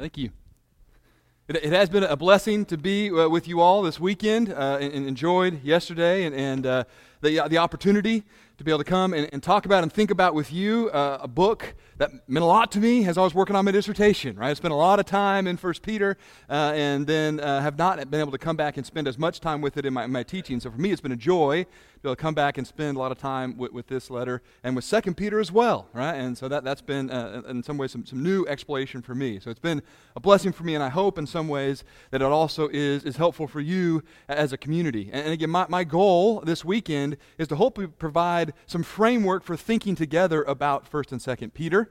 Thank you. It, it has been a blessing to be uh, with you all this weekend uh, and, and, enjoyed yesterday and, and uh, the, the opportunity to be able to come and, and talk about and think about with you uh, a book that meant a lot to me as I was working on my dissertation, right? I spent a lot of time in First Peter uh, and then uh, have not been able to come back and spend as much time with it in my, my teaching. So for me, it's been a joy to be able to come back and spend a lot of time with, with this letter and with Second Peter as well, right? And so that, that's been, uh, in some ways, some, some new exploration for me. So it's been a blessing for me, and I hope in some ways that it also is, is helpful for you as a community. And, and again, my, my goal this weekend is to hopefully provide some framework for thinking together about 1st and 2nd Peter.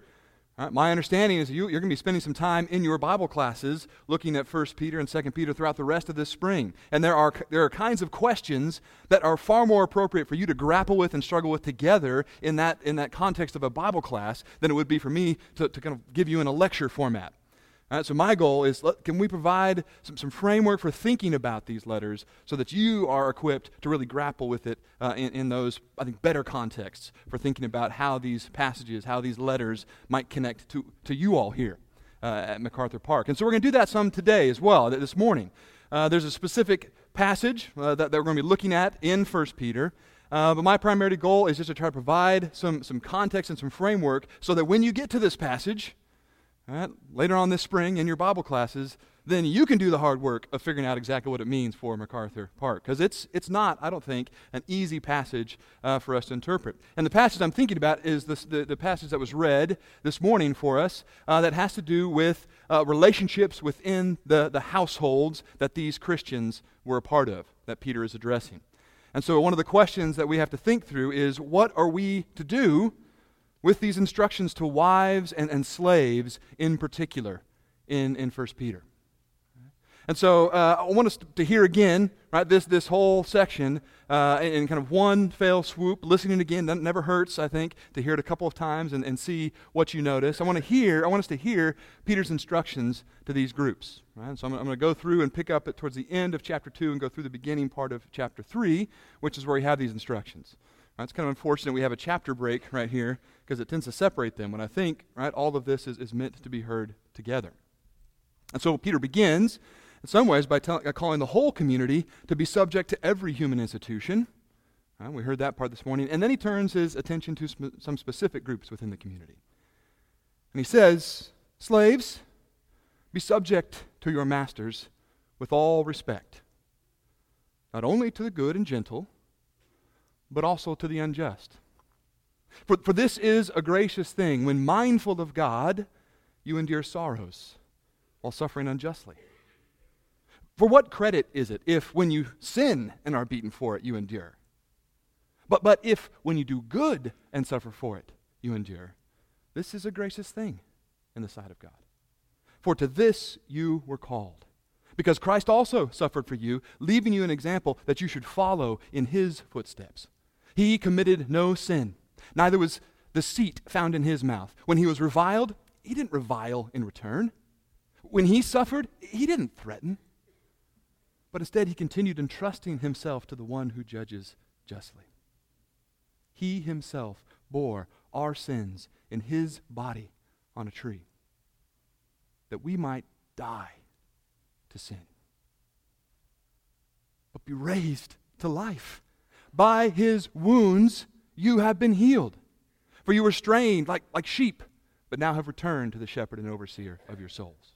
Right, my understanding is you, are going to be spending some time in your Bible classes looking at 1 Peter and 2 Peter throughout the rest of this spring. And there are, there are kinds of questions that are far more appropriate for you to grapple with and struggle with together in that, in that context of a Bible class than it would be for me to, to kind of give you in a lecture format. Right, so my goal is let, can we provide some, some framework for thinking about these letters so that you are equipped to really grapple with it uh, in, in those, I think, better contexts for thinking about how these passages, how these letters might connect to, to you all here uh, at MacArthur Park. And so we're going to do that some today as well, this morning. Uh, there's a specific passage uh, that, that, we're going to be looking at in 1 Peter. Uh, but my primary goal is just to try to provide some, some context and some framework so that when you get to this passage, right, later on this spring in your Bible classes, then you can do the hard work of figuring out exactly what it means for MacArthur Park. Because it's, it's not, I don't think, an easy passage uh, for us to interpret. And the passage I'm thinking about is this, the, the passage that was read this morning for us uh, that has to do with uh, relationships within the, the households that these Christians were a part of, that Peter is addressing. And so one of the questions that we have to think through is what are we to do with these instructions to wives and, and slaves in particular in, in 1 Peter. And so uh, I want us to hear again, right, this, this whole section uh, in, in, kind of one fell swoop. Listening again never hurts, I think, to hear it a couple of times and, and see what you notice. I want to hear, I want us to hear Peter's instructions to these groups. Right? So I'm, I'm going to go through and pick up towards the end of chapter 2 and go through the beginning part of chapter 3, which is where we have these instructions. It's kind of unfortunate we have a chapter break right here because it tends to separate them when I think, right, all of this is, is meant to be heard together. And so Peter begins, in some ways, by tell, uh, calling the whole community to be subject to every human institution. Right, we heard that part this morning. And then he turns his attention to sp- some specific groups within the community. And he says, Slaves, be subject to your masters with all respect, not only to the good and gentle, but also to the unjust. For, for this is a gracious thing. When mindful of God, you endure sorrows while suffering unjustly. For what credit is it if, when you sin and are beaten for it, you endure? But, but if, when you do good and suffer for it, you endure, this is a gracious thing in the sight of God. For to this you were called. Because Christ also suffered for you, leaving you an example that you should follow in his footsteps. He committed no sin Neither was the deceit found in his mouth. When he was reviled, he didn't revile in return. When he suffered, he didn't threaten. But instead, he continued entrusting himself to the one who judges justly. He himself bore our sins in his body on a tree, that we might die to sin, but be raised to life. By his wounds, you have been healed. For you were strained like, like sheep, but now have returned to the shepherd and overseer of your souls.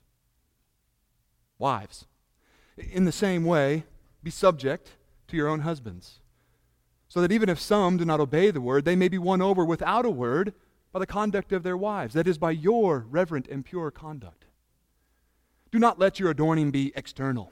Wives, in the same way, be subject to your own husbands, so that even if some do not obey the word, they may be won over without a word by the conduct of their wives, that is, by your reverent and pure conduct. Do not let your adorning be external,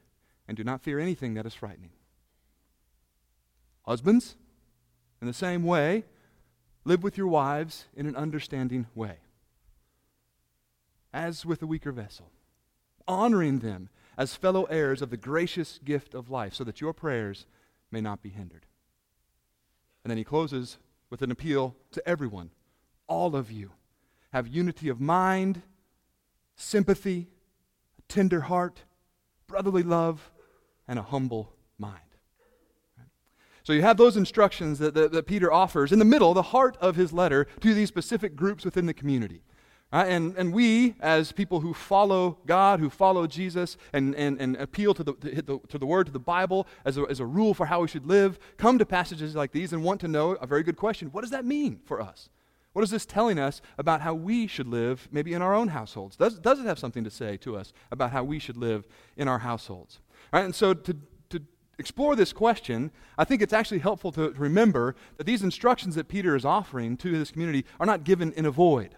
and do not fear anything that is frightening. Husbands, in the same way, Live with your wives in an understanding way, as with a weaker vessel. honoring them as fellow heirs of the gracious gift of life, so that your prayers may not be hindered. And then he closes with an appeal to everyone, all of you. Have unity of mind, sympathy, a tender heart, brotherly love, and a humble mind. So you have those instructions that, that, that, Peter offers in the middle, the heart of his letter, to these specific groups within the community. Right? And, and we, as people who follow God, who follow Jesus, and, and, and appeal to the, to, the, to the Word, to the Bible, as a, as a rule for how we should live, come to passages like these and want to know a very good question what does that mean for us? What is this telling us about how we should live, maybe in our own households? Does, does it have something to say to us about how we should live in our households? And so to, to explore this question, I think it's actually helpful to remember that these instructions that Peter is offering to this community are not given in a void.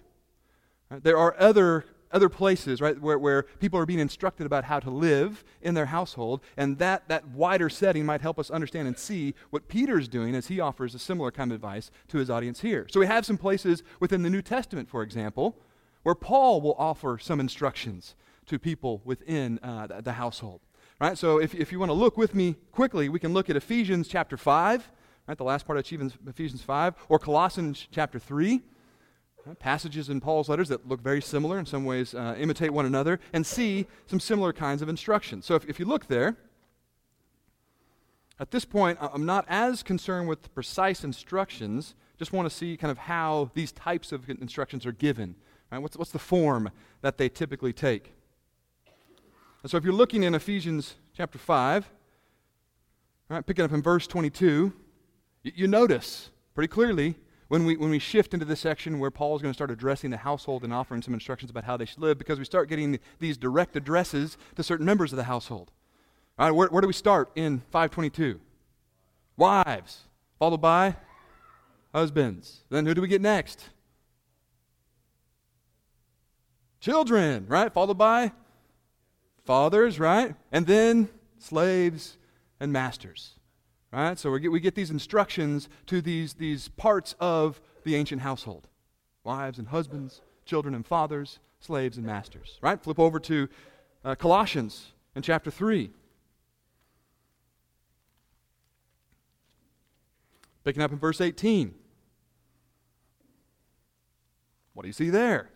Right? There are other, other places right, where, where people are being instructed about how to live in their household, and that, that wider setting might help us understand and see what Peter's doing as he offers a similar kind of advice to his audience here. So we have some places within the New Testament, for example, where Paul will offer some instructions to people within uh, the, the household. Right? So if, if you want to look with me quickly, we can look at Ephesians chapter 5, right, the last part of Ephesians 5, or Colossians chapter 3 passages in Paul's letters that look very similar, in some ways uh, imitate one another, and see some similar kinds of instructions. So if, if you look there, at this point, I'm not as concerned with precise instructions, just want to see kind of how these types of instructions are given. Right? What's, what's the form that they typically take? And so if you're looking in Ephesians chapter 5, right, picking up in verse 22, you, you notice pretty clearly when we, when we shift into the section where Paul is going to start addressing the household and offering some instructions about how they should live, because we start getting these direct addresses to certain members of the household. All right, where, where do we start in 522? Wives, followed by husbands. Then who do we get next? Children, right? Followed by fathers, right? And then slaves and masters. Right? So we get, we get these instructions to these, these parts of the ancient household wives and husbands, children and fathers, slaves and masters. Right? Flip over to uh, Colossians in chapter 3. Picking up in verse 18. What do you see there?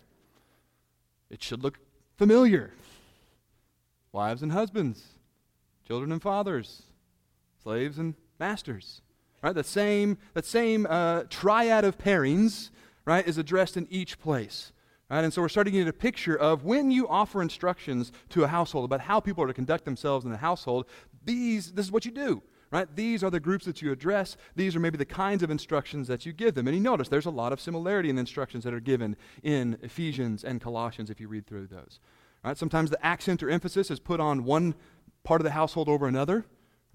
It should look familiar. Wives and husbands, children and fathers, slaves and masters. Right? That same, that same uh, triad of pairings right, is addressed in each place. Right? And so we're starting to get a picture of when you offer instructions to a household about how people are to conduct themselves in the household, these, this is what you do. Right? These are the groups that you address. These are maybe the kinds of instructions that you give them. And you notice there's a lot of similarity in the instructions that are given in Ephesians and Colossians if you read through those. Right? Sometimes the accent or emphasis is put on one part of the household over another.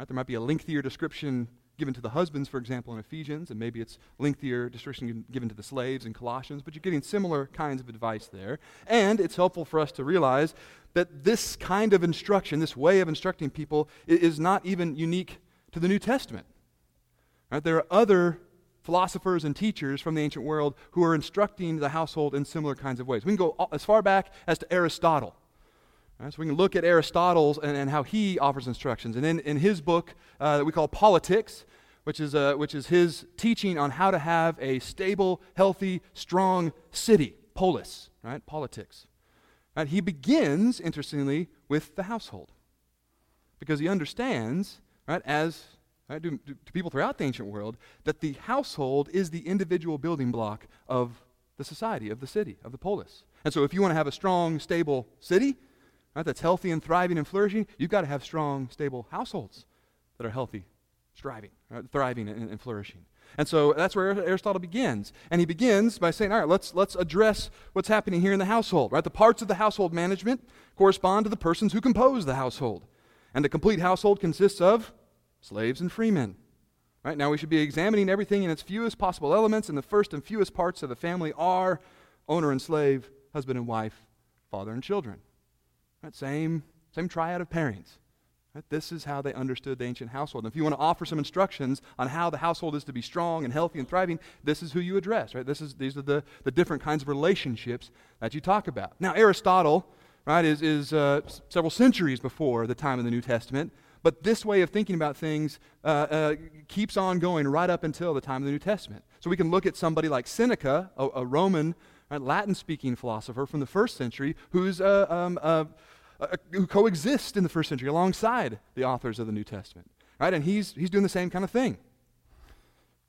Right? There might be a lengthier description given to the husbands, for example, in Ephesians, and maybe it's lengthier description given to the slaves in Colossians, but you're getting similar kinds of advice there. And it's helpful for us to realize that this kind of instruction, this way of instructing people, is not even unique to the New Testament. Right? There are other philosophers and teachers from the ancient world who are instructing the household in similar kinds of ways. We can go as far back as to Aristotle. Right, so we can look at Aristotle's and, and how he offers instructions. And in, in his book uh, that we call Politics, which is, uh, which is his teaching on how to have a stable, healthy, strong city, polis, right? Politics. Right? He begins, interestingly, with the household. Because he understands, right, as right, to, to people throughout the ancient world, that the household is the individual building block of the society, of the city, of the polis. And so if you want to have a strong, stable city, right, that's healthy and thriving and flourishing, you've got to have strong, stable households that are healthy, striving, right, thriving, and, and flourishing. And so that's where Aristotle begins. And he begins by saying, all right, let's, let's address what's happening here in the household. Right? The parts of the household management correspond to the persons who compose the household. And the complete household consists of slaves and freemen. Right? Now we should be examining everything in its fewest possible elements, and the first and fewest parts of the family are owner and slave, husband and wife, father and children. Right? Same, same triad of pairings. Right? This is how they understood the ancient household. And if you want to offer some instructions on how the household is to be strong and healthy and thriving, this is who you address. Right? This is, these are the, the different kinds of relationships that you talk about. Now, Aristotle right, is, is uh, several centuries before the time of the New Testament. But this way of thinking about things uh, uh, keeps on going right up until the time of the New Testament. So we can look at somebody like Seneca, a, a Roman, right, Latin speaking philosopher from the first century, who's, uh, um, uh, uh, who coexists in the first century alongside the authors of the New Testament. Right? And he's, he's doing the same kind of thing.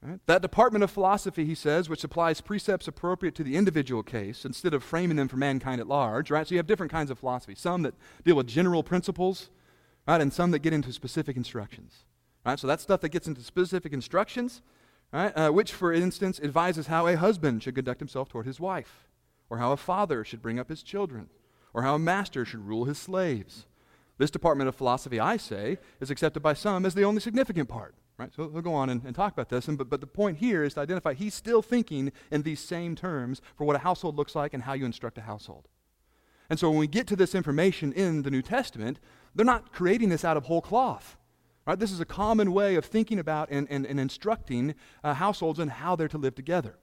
Right? That department of philosophy, he says, which applies precepts appropriate to the individual case instead of framing them for mankind at large, right? So you have different kinds of philosophy. Some that deal with general principles, right? And some that get into specific instructions, right? So that's stuff that gets into specific instructions, right? Uh, which, for instance, advises how a husband should conduct himself toward his wife, or how a father should bring up his children, or how a master should rule his slaves. This department of philosophy, I say, is accepted by some as the only significant part. Right? So he'll go on and, and talk about this. And, but, but the point here is to identify he's still thinking in these same terms for what a household looks like and how you instruct a household. And so when we get to this information in the New Testament, they're not creating this out of whole cloth. Right? This is a common way of thinking about and, and, and instructing uh, households and how they're to live together.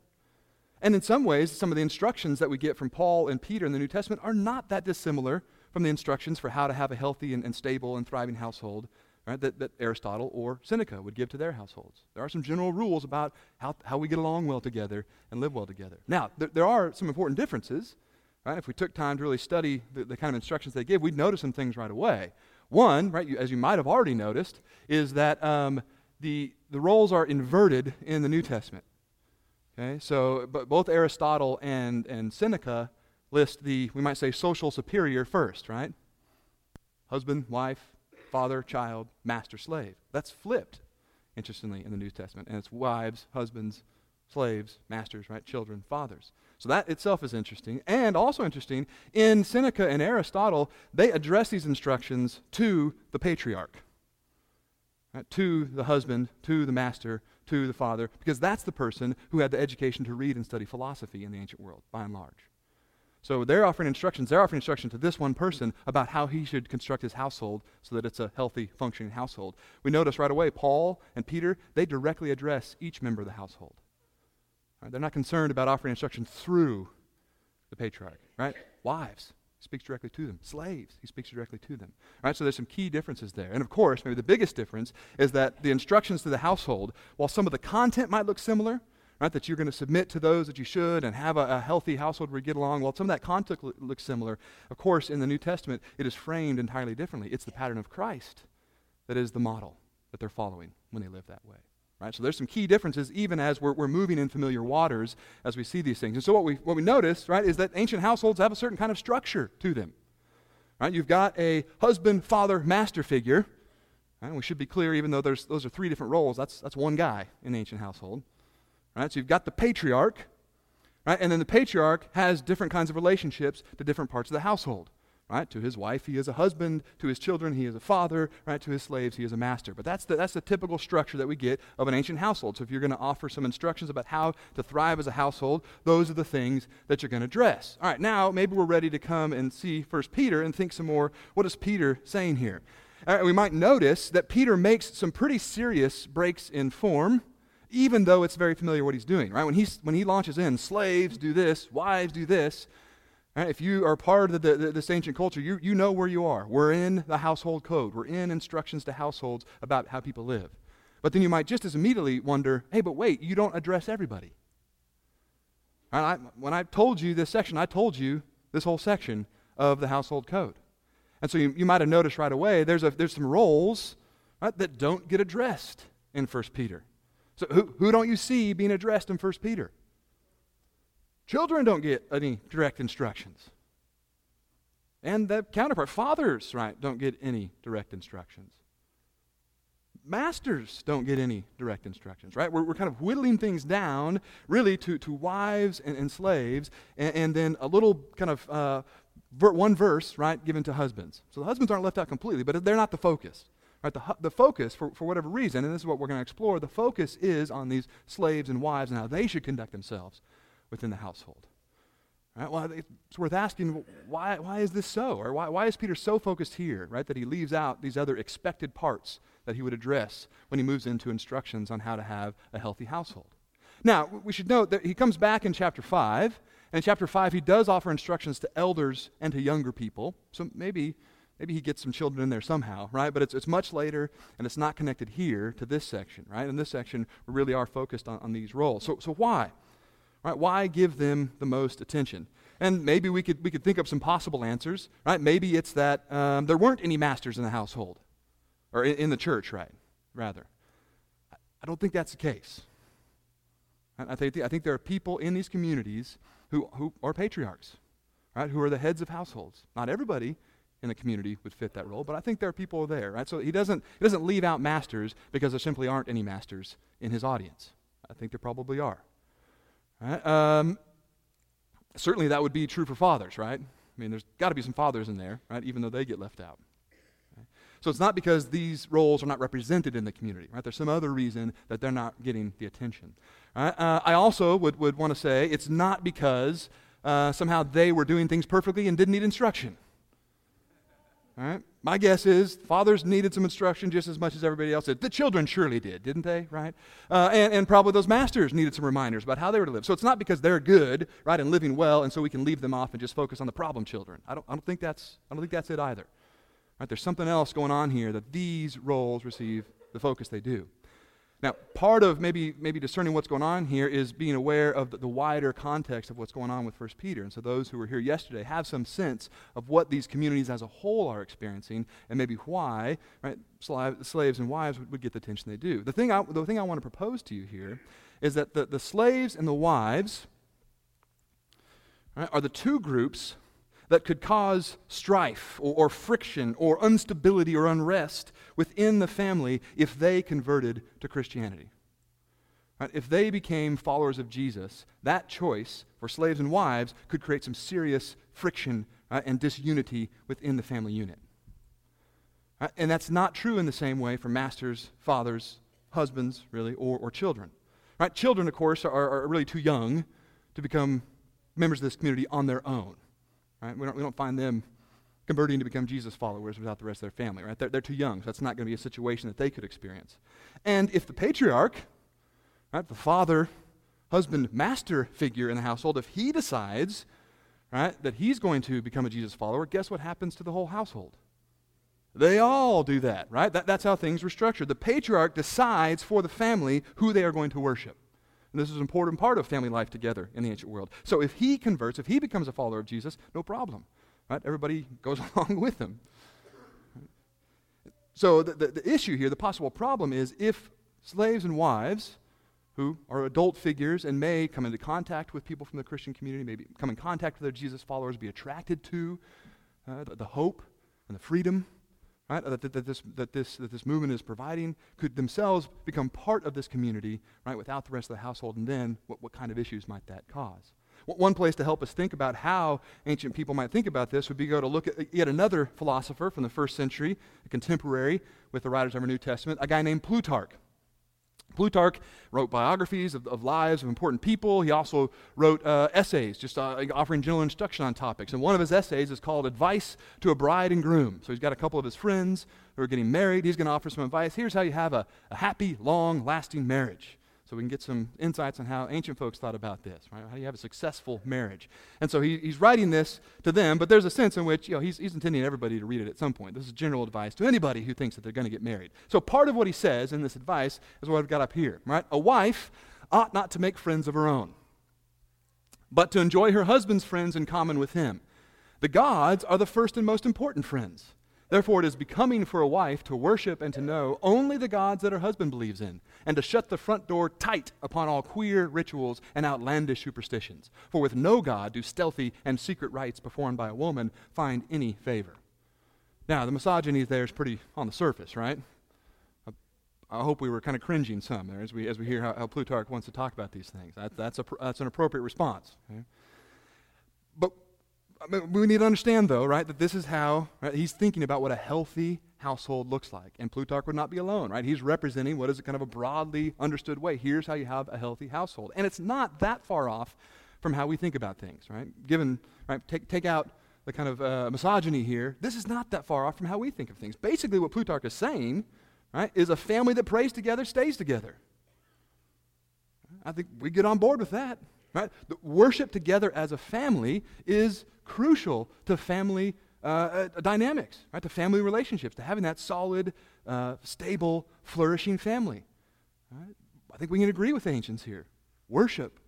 And in some ways, some of the instructions that we get from Paul and Peter in the New Testament are not that dissimilar from the instructions for how to have a healthy and, and stable and thriving household right, that, that Aristotle or Seneca would give to their households. There are some general rules about how, how we get along well together and live well together. Now, there, there are some important differences. Right? If we took time to really study the, the kind of instructions they give, we'd notice some things right away. One, right, as you might have already noticed, is that um, the, the roles are inverted in the New Testament. Okay, so but both Aristotle and, and Seneca list the, we might say, social superior first, right? Husband, wife, father, child, master, slave. That's flipped, interestingly, in the New Testament. And it's wives, husbands, slaves, masters, right? Children, fathers. So that itself is interesting. And also interesting, in Seneca and Aristotle, they address these instructions to the patriarch, right? to the husband, to the master, to the father, because that's the person who had the education to read and study philosophy in the ancient world, by and large. So they're offering instructions. They're offering instruction to this one person about how he should construct his household so that it's a healthy, functioning household. We notice right away, Paul and Peter, they directly address each member of the household. They're not concerned about offering instruction through the patriarch, right? Wives, he speaks directly to them. Slaves, he speaks directly to them. Right? So there's some key differences there. And of course, maybe the biggest difference is that the instructions to the household, while some of the content might look similar, right? That you're going to submit to those that you should and have a, a healthy household where you get along. Well, some of that content lo- looks similar. Of course, in the New Testament, it is framed entirely differently. It's the pattern of Christ that is the model that they're following when they live that way. Right? So there's some key differences even as we're, we're moving in familiar waters as we see these things. And so what we, what we notice, right, is that ancient households have a certain kind of structure to them. Right? You've got a husband, father, master figure. Right? We should be clear, even though there's, those are three different roles, that's, that's one guy in ancient household. Right? So you've got the patriarch, right? And then the patriarch has different kinds of relationships to different parts of the household. Right? To his wife, he is a husband. To his children, he is a father. Right? To his slaves, he is a master. But that's the, that's the typical structure that we get of an ancient household. So if you're going to offer some instructions about how to thrive as a household, those are the things that you're going to address. All right, now maybe we're ready to come and see First Peter and think some more. What is Peter saying here? we might notice that Peter makes some pretty serious breaks in form even though it's very familiar what he's doing, right? When, he's, when he launches in, slaves do this, wives do this. Right? If you are part of the, the, this ancient culture, you, you know where you are. We're in the household code, we're in instructions to households about how people live. But then you might just as immediately wonder hey, but wait, you don't address everybody. I, when I told you this section, I told you this whole section of the household code. And so you, you might have noticed right away there's, a, there's some roles right, that don't get addressed in 1 Peter. So who, who don't you see being addressed in 1 Peter? Children don't get any direct instructions. And the counterpart, fathers, right, don't get any direct instructions. Masters don't get any direct instructions, right? We're, we're kind of whittling things down, really, to, to wives and, and slaves, and, and, then a little kind of uh, ver- one verse, right, given to husbands. So the husbands aren't left out completely, but they're not the focus. Right, the, the focus, for, for whatever reason, and this is what we're going to explore, the focus is on these slaves and wives and how they should conduct themselves within the household. Right? Well, it's worth asking why, why is this so? Or why, why is Peter so focused here, right, that he leaves out these other expected parts that he would address when he moves into instructions on how to have a healthy household? Now, we should note that he comes back in chapter 5 And in chapter 5, he does offer instructions to elders and to younger people. So maybe, maybe he gets some children in there somehow, right? But it's, it's much later, and it's not connected here to this section, right? In this section, we really are focused on, on these roles. So, so why? Right? Why give them the most attention? And maybe we could, we could think up some possible answers, right? Maybe it's that um, there weren't any masters in the household, or in, in the church, right? Rather. I don't think that's the case. I think, I think there are people in these communities who, who are patriarchs, right, who are the heads of households. Not everybody in the community would fit that role, but I think there are people there, right? So he doesn't, he doesn't leave out masters because there simply aren't any masters in his audience. I think there probably are. Right? Um, certainly that would be true for fathers, right? I mean, there's got to be some fathers in there, right, even though they get left out. So it's not because these roles are not represented in the community, right? There's some other reason that they're not getting the attention. Right? Uh, I also would, would want to say it's not because uh, somehow they were doing things perfectly and didn't need instruction. Right? My guess is fathers needed some instruction just as much as everybody else did. The children surely did, didn't they? Right? Uh, and, and probably those masters needed some reminders about how they were to live. So it's not because they're good, right, and living well, and so we can leave them off and just focus on the problem children. I don't, I don't think that's I don't think that's it either. Right? There's something else going on here that these roles receive the focus they do. Now, part of maybe, maybe discerning what's going on here is being aware of the, the, wider context of what's going on with 1 Peter. And so those who were here yesterday have some sense of what these communities as a whole are experiencing and maybe why right, slaves and wives would, would, get the attention they do. The thing I, the thing I want to propose to you here is that the, the slaves and the wives right, are the two groups that could cause strife or, or, friction or instability or unrest within the family if they converted to Christianity. Right? If they became followers of Jesus, that choice for slaves and wives could create some serious friction right, and disunity within the family unit. Right? And that's not true in the same way for masters, fathers, husbands, really, or, or children. Right? Children, of course, are, are really too young to become members of this community on their own. Right? We, don't, we don't find them converting to become Jesus followers without the rest of their family. Right? They're, they're too young, so that's not going to be a situation that they could experience. And if the patriarch, right, the father, husband, master figure in the household, if he decides right, that he's going to become a Jesus follower, guess what happens to the whole household? They all do that, right? That, that's how things were structured. The patriarch decides for the family who they are going to worship. And this is an important part of family life together in the ancient world. So if he converts, if he becomes a follower of Jesus, no problem. Right? Everybody goes along with him. So the, the, the issue here, the possible problem is if slaves and wives who are adult figures and may come into contact with people from the Christian community, maybe come in contact with their Jesus followers, be attracted to uh, the, the hope and the freedom right, that, that, that, this, that, this, that this movement is providing could themselves become part of this community right, without the rest of the household, and then what, what kind of issues might that cause? One place to help us think about how ancient people might think about this would be go to look at uh, yet another philosopher from the first century, a contemporary with the writers of our New Testament, a guy named Plutarch. Plutarch wrote biographies of, of, lives of important people. He also wrote uh, essays, just uh, offering general instruction on topics. And one of his essays is called Advice to a Bride and Groom. So he's got a couple of his friends who are getting married. He's going to offer some advice. Here's how you have a, a happy, long lasting marriage so we can get some insights on how ancient folks thought about this, right? How do you have a successful marriage? And so he, he's writing this to them, but there's a sense in which you know, he's, he's intending everybody to read it at some point. This is general advice to anybody who thinks that they're going to get married. So part of what he says in this advice is what I've got up here, right? A wife ought not to make friends of her own, but to enjoy her husband's friends in common with him. The gods are the first and most important friends. Therefore, it is becoming for a wife to worship and to know only the gods that her husband believes in, and to shut the front door tight upon all queer rituals and outlandish superstitions. For with no god do stealthy and secret rites performed by a woman find any favor. Now, the misogyny there is pretty on the surface, right? I hope we were kind of cringing some there as we, as we hear how, how Plutarch wants to talk about these things. That, that's, a, that's an appropriate response. Okay? But we need to understand, though, right, that this is how right, he's thinking about what a healthy household looks like. And Plutarch would not be alone, right? He's representing what is a kind of a broadly understood way. Here's how you have a healthy household. And it's not that far off from how we think about things, right? Given, right, take, take out the kind of uh, misogyny here, this is not that far off from how we think of things. Basically, what Plutarch is saying, right, is a family that prays together stays together. I think we get on board with that. Right? The worship together as a family is crucial to family uh, uh, dynamics, right? To family relationships, to having that solid, uh, stable, flourishing family. Right? I think we can agree with ancients here. Worship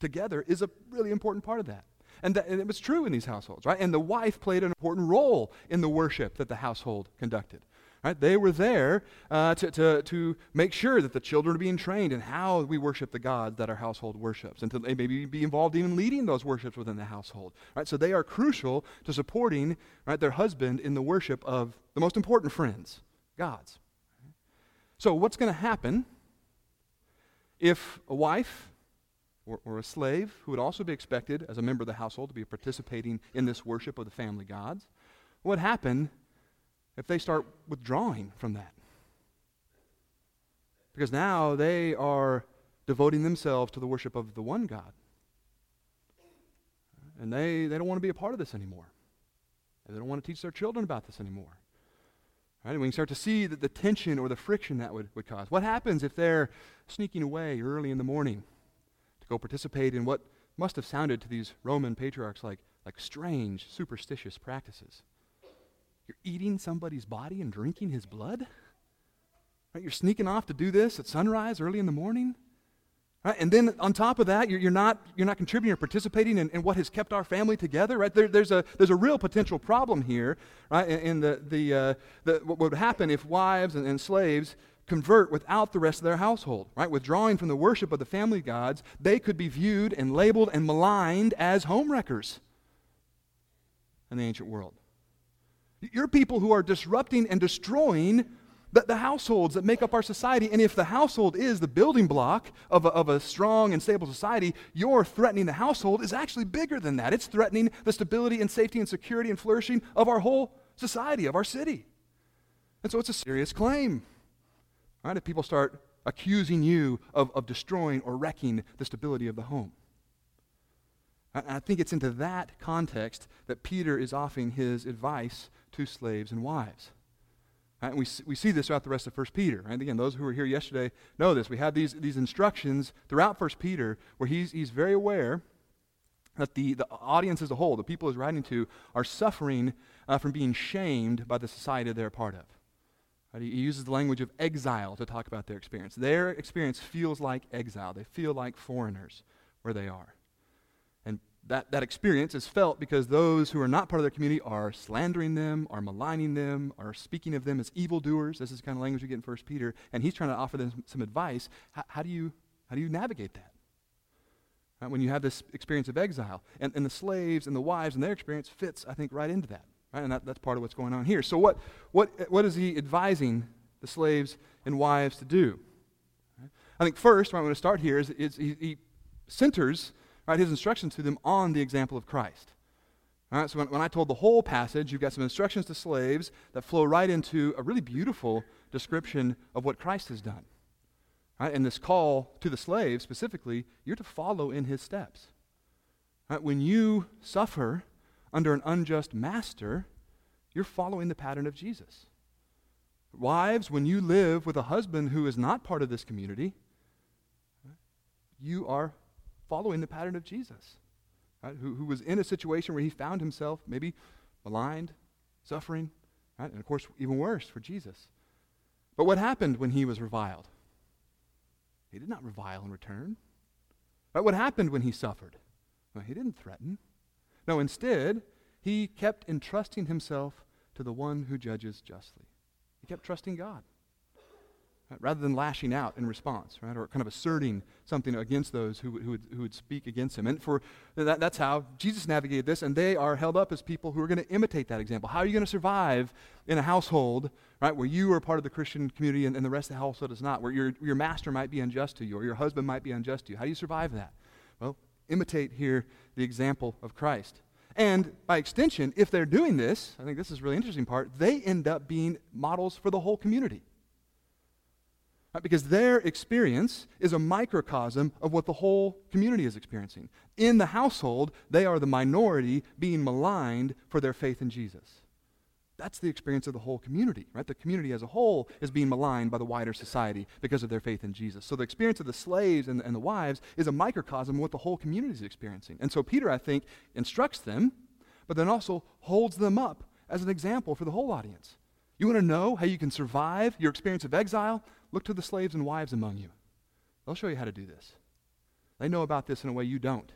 together is a really important part of that. And, that, and it was true in these households, right? And the wife played an important role in the worship that the household conducted. Right? They were there uh, to, to, to make sure that the children are being trained in how we worship the God that our household worships, and to maybe be involved in leading those worships within the household. Right? So they are crucial to supporting right, their husband in the worship of the most important friends, gods. So what's going to happen if a wife or, or, a slave, who would also be expected as a member of the household to be participating in this worship of the family gods, what would happen if they start withdrawing from that. Because now they are devoting themselves to the worship of the one God. And they, they don't want to be a part of this anymore. And they don't want to teach their children about this anymore. Right? And we can start to see that the tension or the friction that would, would cause. What happens if they're sneaking away early in the morning to go participate in what must have sounded to these Roman patriarchs like, like strange, superstitious practices? You're eating somebody's body and drinking his blood? Right? You're sneaking off to do this at sunrise early in the morning? Right? And then on top of that, you're, you're, not, you're not contributing or participating in, in what has kept our family together. Right? There, there's, a, there's a real potential problem here right? in, the, the, uh, the, what would happen if wives and, and slaves convert without the rest of their household, right? Withdrawing from the worship of the family gods, they could be viewed and labeled and maligned as homewreckers in the ancient world. You're people who are disrupting and destroying the, the, households that make up our society. And if the household is the building block of a, of a strong and stable society, your threatening the household is actually bigger than that. It's threatening the stability and safety and security and flourishing of our whole society, of our city. And so it's a serious claim. Right? If people start accusing you of, of destroying or wrecking the stability of the home. I think it's into that context that Peter is offering his advice to slaves and wives. Right? And we, we see this throughout the rest of 1 Peter. Right? Again, those who were here yesterday know this. We have these, these instructions throughout 1 Peter where he's, he's very aware that the, the audience as a whole, the people he's writing to, are suffering uh, from being shamed by the society they're a part of. Right? He, he uses the language of exile to talk about their experience. Their experience feels like exile, they feel like foreigners where they are that, that experience is felt because those who are not part of their community are slandering them, are maligning them, are speaking of them as evildoers. This is the kind of language we get in 1 Peter. And he's trying to offer them some advice. How, how do, you, how do you navigate that? Right, when you have this experience of exile. And, and the slaves and the wives and their experience fits, I think, right into that. Right? And that, that's part of what's going on here. So, what, what, what is he advising the slaves and wives to do? Right? I think first, what I'm going to start here is, is he, he centers right, his instructions to them on the example of Christ. All right, so when, when I told the whole passage, you've got some instructions to slaves that flow right into a really beautiful description of what Christ has done. Right, and this call to the slaves specifically, you're to follow in his steps. Right, when you suffer under an unjust master, you're following the pattern of Jesus. Wives, when you live with a husband who is not part of this community, you are following the pattern of Jesus, right? who, who was in a situation where he found himself maybe maligned, suffering, right? and of course, even worse for Jesus. But what happened when he was reviled? He did not revile in return. Right? What happened when he suffered? Well, he didn't threaten. No, instead, he kept entrusting himself to the one who judges justly. He kept trusting God right? rather than lashing out in response, right? Or kind of asserting something against those who, who, would, who would speak against him. And for that, that's how Jesus navigated this, and they are held up as people who are going to imitate that example. How are you going to survive in a household, right, where you are part of the Christian community and, and the rest of the household is not, where your, your master might be unjust to you or your husband might be unjust to you? How do you survive that? Well, imitate here the example of Christ. And by extension, if they're doing this, I think this is a really interesting part, they end up being models for the whole community. Right? Because their experience is a microcosm of what the whole community is experiencing. In the household, they are the minority being maligned for their faith in Jesus. that's the experience of the whole community, right? The community as a whole is being maligned by the wider society because of their faith in Jesus. So the experience of the slaves and, and the wives is a microcosm of what the whole community is experiencing. And so Peter, I think, instructs them, but then also holds them up as an example for the whole audience. You want to know how you can survive your experience of exile? Look to the slaves and wives among you. They'll show you how to do this. They know about this in a way you don't.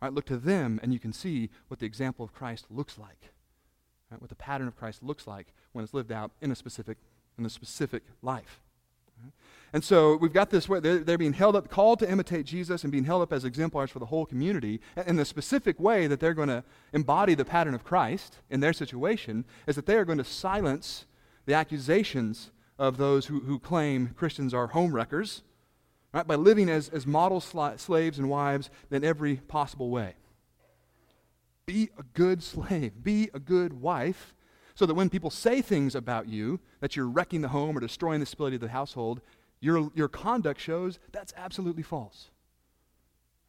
All right, look to them, and you can see what the example of Christ looks like. Right, what the pattern of Christ looks like when it's lived out in a specific, in a specific life. And so we've got this way, they're, being held up, called to imitate Jesus and being held up as exemplars for the whole community. And the specific way that they're going to embody the pattern of Christ in their situation is that they are going to silence the accusations of those who, who claim Christians are home wreckers right, by living as, as model sli- slaves and wives in every possible way. Be a good slave, be a good wife, so that when people say things about you, that you're wrecking the home or destroying the stability of the household, your, your conduct shows that's absolutely false.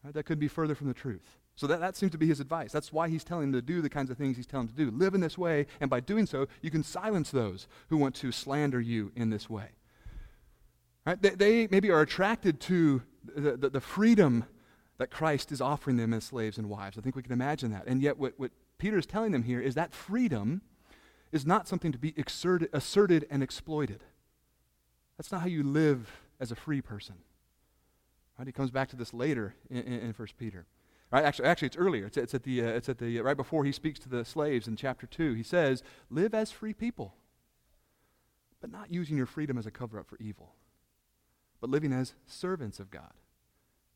Right? That could be further from the truth. So that, that seems to be his advice. That's why he's telling them to do the kinds of things he's telling them to do. Live in this way, and by doing so, you can silence those who want to slander you in this way. Right? They, they maybe are attracted to the, the, the, freedom that Christ is offering them as slaves and wives. I think we can imagine that. And yet, what, what Peter is telling them here is that freedom is not something to be exerted, asserted and exploited. That's not how you live as a free person. Right? He comes back to this later in, in, in 1 Peter. Right? Actually, actually, it's earlier. It's, it's at the, uh, it's at the, uh, right before he speaks to the slaves in chapter 2. He says, Live as free people, but not using your freedom as a cover up for evil but living as servants of God.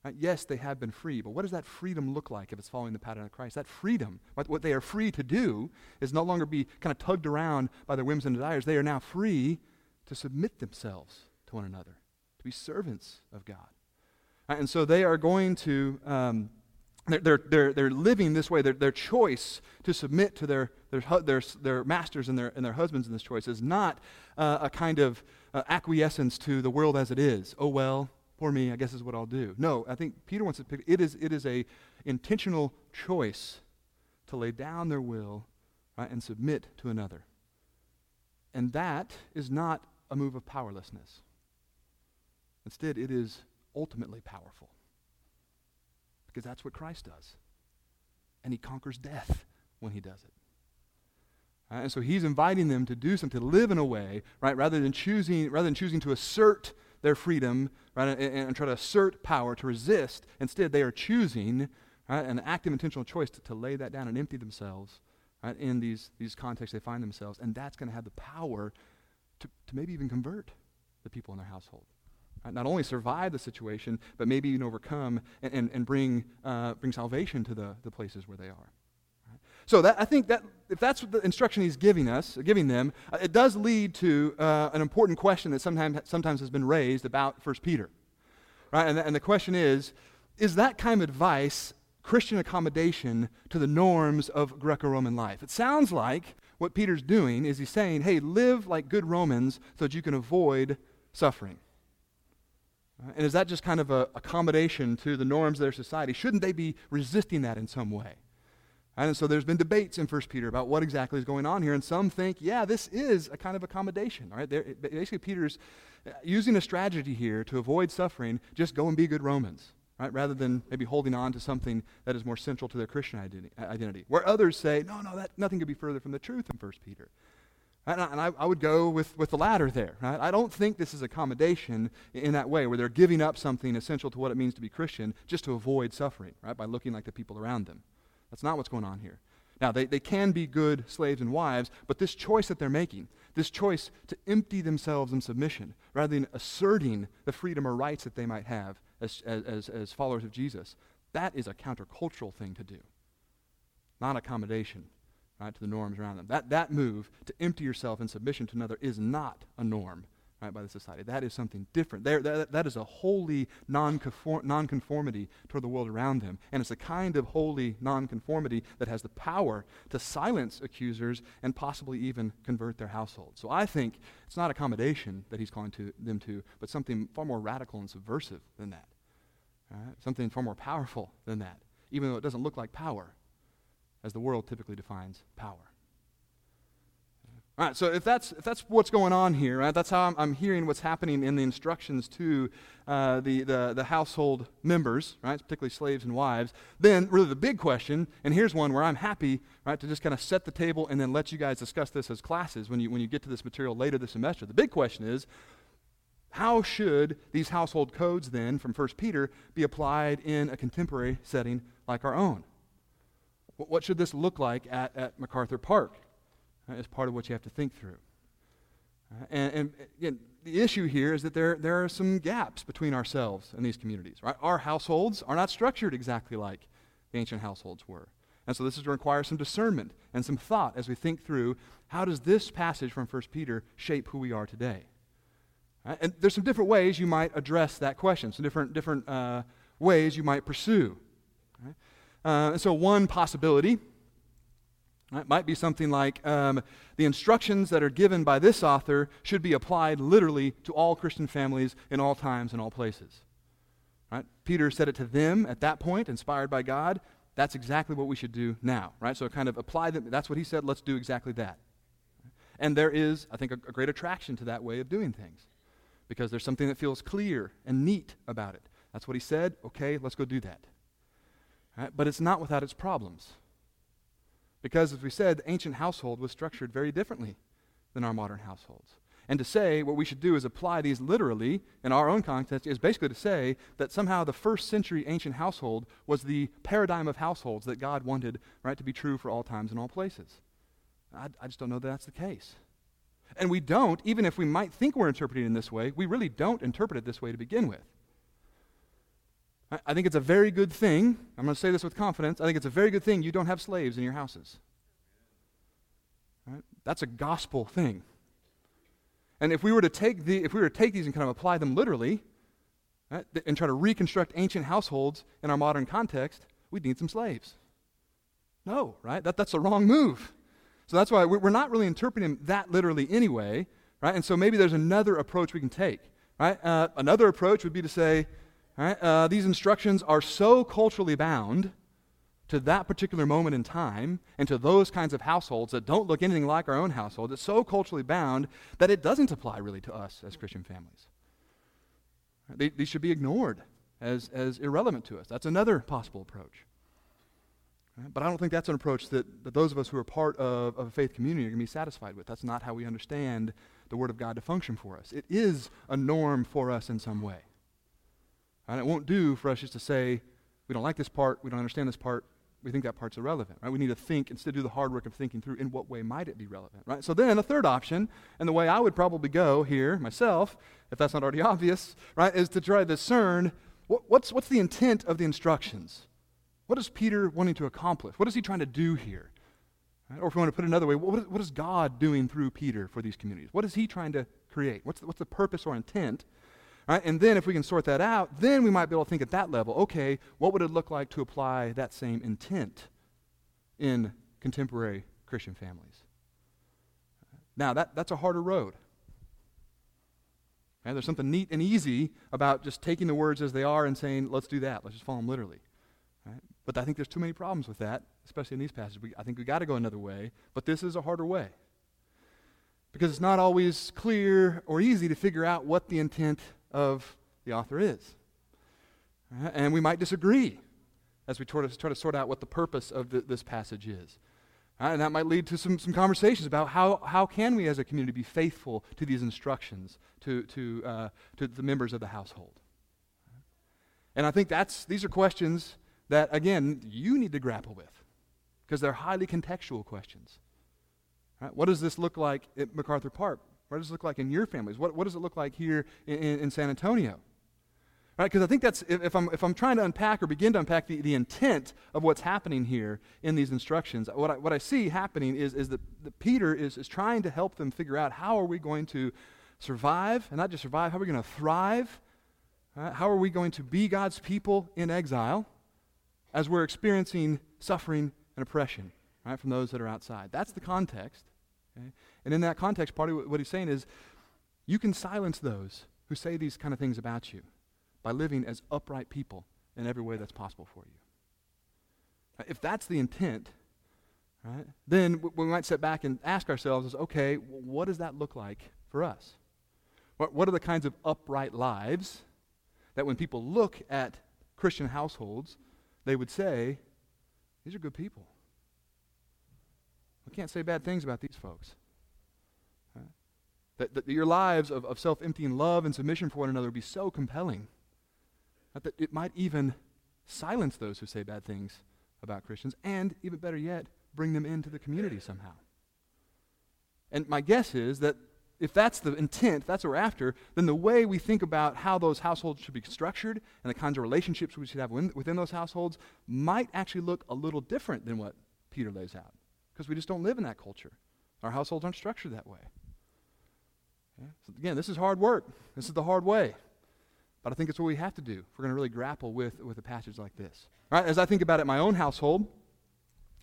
Right? Yes, they have been free, but what does that freedom look like if it's following the pattern of Christ? That freedom, what, what they are free to do, is no longer be kind of tugged around by their whims and desires. They are now free to submit themselves to one another, to be servants of God. Right? And so they are going to. Um, they're, they're, they're, living this way. Their, their choice to submit to their, their, their, their masters and their, and their husbands in this choice is not uh, a kind of uh, acquiescence to the world as it is. Oh, well, poor me, I guess is what I'll do. No, I think Peter wants to pick, it is, it is a intentional choice to lay down their will right, and submit to another. And that is not a move of powerlessness. Instead, it is ultimately powerful because that's what Christ does. And he conquers death when he does it. Right? And so he's inviting them to do something, to live in a way, right, rather than choosing, rather than choosing to assert their freedom, right, and, and, try to assert power, to resist. Instead, they are choosing right, an active, intentional choice to, to lay that down and empty themselves right, in these, these contexts they find themselves. And that's going to have the power to, to maybe even convert the people in their household. Uh, not only survive the situation, but maybe even overcome and, and, and bring, uh, bring salvation to the, the places where they are. So that, I think that if that's the instruction he's giving us, giving them, uh, it does lead to uh, an important question that sometimes, sometimes has been raised about 1 Peter. Right? And, and the question is, is that kind of advice Christian accommodation to the norms of Greco-Roman life? It sounds like what Peter's doing is he's saying, hey, live like good Romans so that you can avoid suffering. And is that just kind of a accommodation to the norms of their society? Shouldn't they be resisting that in some way? And so there's been debates in 1 Peter about what exactly is going on here, and some think, yeah, this is a kind of accommodation. Right, basically, Peter's uh, using a strategy here to avoid suffering. Just go and be good Romans, right? Rather than maybe holding on to something that is more central to their Christian identity. Where others say, no, no, that nothing could be further from the truth in 1 Peter. And I, I would go with, with the latter there. Right? I don't think this is accommodation in that way, where they're giving up something essential to what it means to be Christian just to avoid suffering, right, by looking like the people around them. That's not what's going on here. Now, they, they can be good slaves and wives, but this choice that they're making, this choice to empty themselves in submission, rather than asserting the freedom or rights that they might have as, as, as followers of Jesus, that is a countercultural thing to do, not accommodation right, to the norms around them. That, that move to empty yourself in submission to another is not a norm right, by the society. That is something different. That, that is a holy nonconform, nonconformity toward the world around them. And it's a kind of holy nonconformity that has the power to silence accusers and possibly even convert their household. So I think it's not accommodation that he's calling to them to, but something far more radical and subversive than that. Right? Something far more powerful than that, even though it doesn't look like power as the world typically defines power. All right, so if that's, if that's what's going on here, right, that's how I'm, I'm hearing what's happening in the instructions to uh, the, the, the household members, right, particularly slaves and wives, then really the big question, and here's one where I'm happy right, to just kind of set the table and then let you guys discuss this as classes when you, when you get to this material later this semester. The big question is, how should these household codes then from 1 Peter be applied in a contemporary setting like our own? What should this look like at, at MacArthur Park? Right, is part of what you have to think through. Uh, and, and again, the issue here is that there, there are some gaps between ourselves and these communities. Right? Our households are not structured exactly like the ancient households were. And so this is to require some discernment and some thought as we think through how does this passage from 1 Peter shape who we are today? Right? And there's some different ways you might address that question, some different, different uh, ways you might pursue. Right? Uh, and so one possibility it might be something like um, the instructions that are given by this author should be applied literally to all Christian families in all times and all places. Right? Peter said it to them at that point, inspired by God. That's exactly what we should do now, right? So kind of apply them. That's what he said. Let's do exactly that. And there is, I think, a, a great attraction to that way of doing things because there's something that feels clear and neat about it. That's what he said. Okay, let's go do that. Right? But it's not without its problems. Because, as we said, the ancient household was structured very differently than our modern households. And to say what we should do is apply these literally in our own context is basically to say that somehow the first century ancient household was the paradigm of households that God wanted right, to be true for all times and all places. I, I just don't know that that's the case. And we don't, even if we might think we're interpreting it in this way, we really don't interpret it this way to begin with. I think it's a very good thing. I'm going to say this with confidence. I think it's a very good thing you don't have slaves in your houses. Right? That's a gospel thing. And if we were to take the, if we were to take these and kind of apply them literally, right, and try to reconstruct ancient households in our modern context, we'd need some slaves. No, right? That, that's a wrong move. So that's why we're not really interpreting that literally anyway, right? And so maybe there's another approach we can take, right? Uh, another approach would be to say, Right? Uh, these instructions are so culturally bound to that particular moment in time and to those kinds of households that don't look anything like our own household. It's so culturally bound that it doesn't apply really to us as Christian families. They, these should be ignored as, as irrelevant to us. That's another possible approach. Right? But I don't think that's an approach that, that those of us who are part of, of a faith community are going to be satisfied with. That's not how we understand the Word of God to function for us. It is a norm for us in some way. And it won't do for us just to say, we don't like this part, we don't understand this part, we think that part's irrelevant, right? We need to think, instead of do the hard work of thinking through in what way might it be relevant, right? So then a third option, and the way I would probably go here myself, if that's not already obvious, right, is to try to discern what, what's, what's the intent of the instructions? What is Peter wanting to accomplish? What is he trying to do here? Right? Or if we want to put it another way, what, what is God doing through Peter for these communities? What is he trying to create? What's the, what's the purpose or intent Right? And then if we can sort that out, then we might be able to think at that level, okay, what would it look like to apply that same intent in contemporary Christian families? Now, that, that's a harder road. There's something neat and easy about just taking the words as they are and saying, let's do that. Let's just follow them literally. Right? But I think there's too many problems with that, especially in these passages. We, I think we've got to go another way, but this is a harder way. Because it's not always clear or easy to figure out what the intent of the author is. Uh, and we might disagree as we try to, try to sort out what the purpose of the, this passage is. Uh, and that might lead to some, some conversations about how, how can we as a community be faithful to these instructions to, to, uh, to the members of the household. And I think that's, these are questions that, again, you need to grapple with because they're highly contextual questions. Right? What does this look like at MacArthur Park? What does it look like in your families? What, what does it look like here in, in, San Antonio? Right? Because I think that's, if, if, I'm, if I'm trying to unpack or begin to unpack the, the intent of what's happening here in these instructions, what I, what I see happening is, is that, that Peter is, is trying to help them figure out how are we going to survive, and not just survive, how are we going to thrive? Right? How are we going to be God's people in exile as we're experiencing suffering and oppression right, from those that are outside? That's the context. Okay? And in that context, part of what he's saying is you can silence those who say these kind of things about you by living as upright people in every way that's possible for you. If that's the intent, right? Then we might sit back and ask ourselves, okay, what does that look like for us? What, what are the kinds of upright lives that when people look at Christian households, they would say, these are good people. We can't say bad things about these folks. That, that your lives of, of self emptying love and submission for one another would be so compelling that it might even silence those who say bad things about Christians, and even better yet, bring them into the community somehow. And my guess is that if that's the intent, if that's what we're after, then the way we think about how those households should be structured and the kinds of relationships we should have within those households might actually look a little different than what Peter lays out. Because we just don't live in that culture. Our households aren't structured that way. Yeah? So again, this is hard work. This is the hard way. But I think it's what we have to do if we're going to really grapple with, with a passage like this. Right, as I think about it, my own household,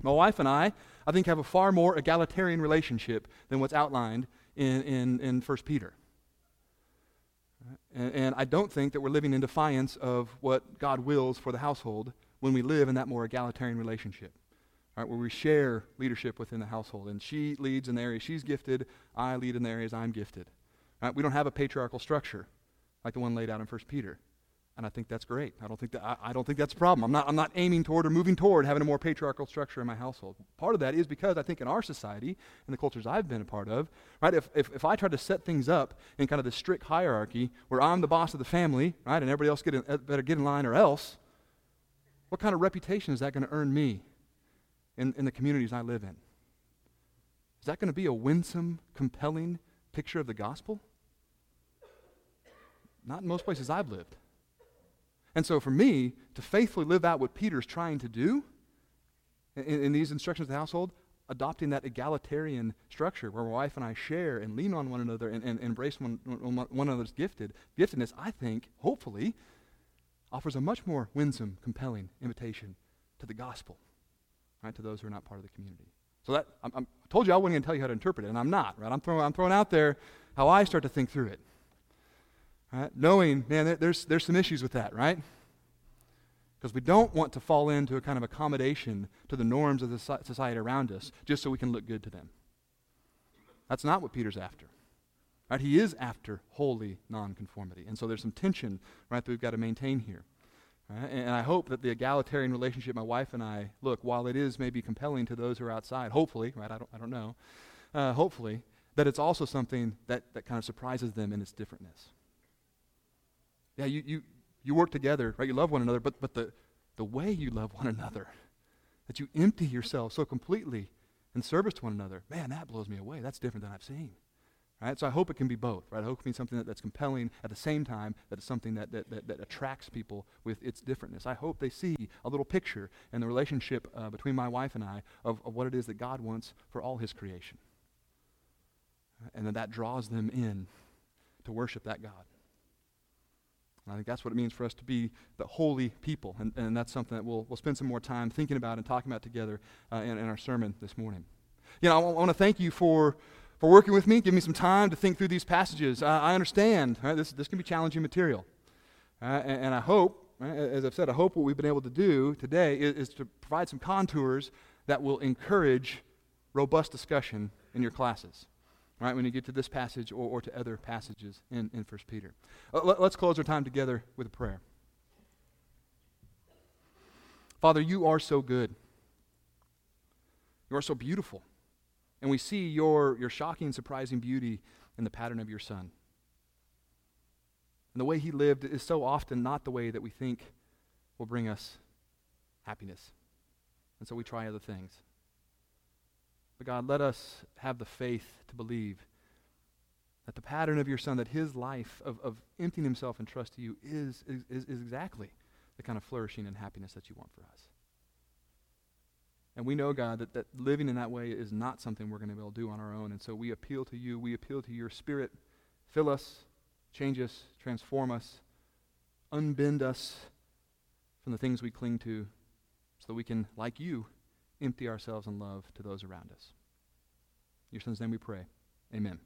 my wife and I, I think, have a far more egalitarian relationship than what's outlined in, in, in 1 Peter. And, and, I don't think that we're living in defiance of what God wills for the household when we live in that more egalitarian relationship, right, where we share leadership within the household. And she leads in the areas she's gifted, I lead in the areas I'm gifted. Right? We don't have a patriarchal structure like the one laid out in 1 Peter. And I think that's great. I don't think, that, I, I, don't think that's a problem. I'm not, I'm not aiming toward or moving toward having a more patriarchal structure in my household. Part of that is because I think in our society, in the cultures I've been a part of, right, if, if, if I try to set things up in kind of this strict hierarchy where I'm the boss of the family, right, and everybody else get in, uh, better get in line or else, what kind of reputation is that going to earn me in, in the communities I live in? Is that going to be a winsome, compelling picture of the gospel? Not in most places I've lived. And so for me, to faithfully live out what Peter's trying to do in, in these instructions of the household, adopting that egalitarian structure where my wife and I share and lean on one another and, and, embrace one, another's gifted, giftedness, I think, hopefully, offers a much more winsome, compelling invitation to the gospel, right, to those who are not part of the community. So that, I'm, I'm, told you I wasn't going to tell you how to interpret it, and I'm not, right? I'm throwing, I'm throwing out there how I start to think through it. Right? Knowing, man, there's, there's some issues with that, right? Because we don't want to fall into a kind of accommodation to the norms of the society around us just so we can look good to them. That's not what Peter's after. Right? He is after holy nonconformity. And so there's some tension right, that we've got to maintain here. Right? And I hope that the egalitarian relationship my wife and I, look, while it is maybe compelling to those who are outside, hopefully, right, I don't, I don't know, uh, hopefully, that it's also something that, that kind of surprises them in its differentness. Yeah, you, you, you work together, right? You love one another, but, but the, the way you love one another, that you empty yourself so completely in service to one another, man, that blows me away. That's different than I've seen. Right? So I hope it can be both. Right? I hope it can be something that, that's compelling at the same time that it's something that, that, that, that, attracts people with its differentness. I hope they see a little picture in the relationship uh, between my wife and I of, of what it is that God wants for all his creation. And that that draws them in to worship that God. I think that's what it means for us to be the holy people. And, and that's something that we'll, we'll spend some more time thinking about and talking about together uh, in, in, our sermon this morning. You know, I, w- I want to thank you for, for working with me, giving me some time to think through these passages. Uh, I understand right, this, this can be challenging material. Uh, and, and, I hope, right, as I've said, I hope what we've been able to do today is, is to provide some contours that will encourage robust discussion in your classes right, when you get to this passage or, or to other passages in, in 1 Peter. Uh, let, let's close our time together with a prayer. Father, you are so good. You are so beautiful. And we see your, your shocking, surprising beauty in the pattern of your Son. And the way he lived is so often not the way that we think will bring us happiness. And so we try other things. But God, let us have the faith to believe that the pattern of your son, that his life of, of emptying himself and trust to you is, is, is exactly the kind of flourishing and happiness that you want for us. And we know, God, that, that living in that way is not something we're going to be able to do on our own. And so we appeal to you. We appeal to your spirit. Fill us, change us, transform us, unbend us from the things we cling to so that we can, like you, empty ourselves in love to those around us. In your son's name we pray. Amen.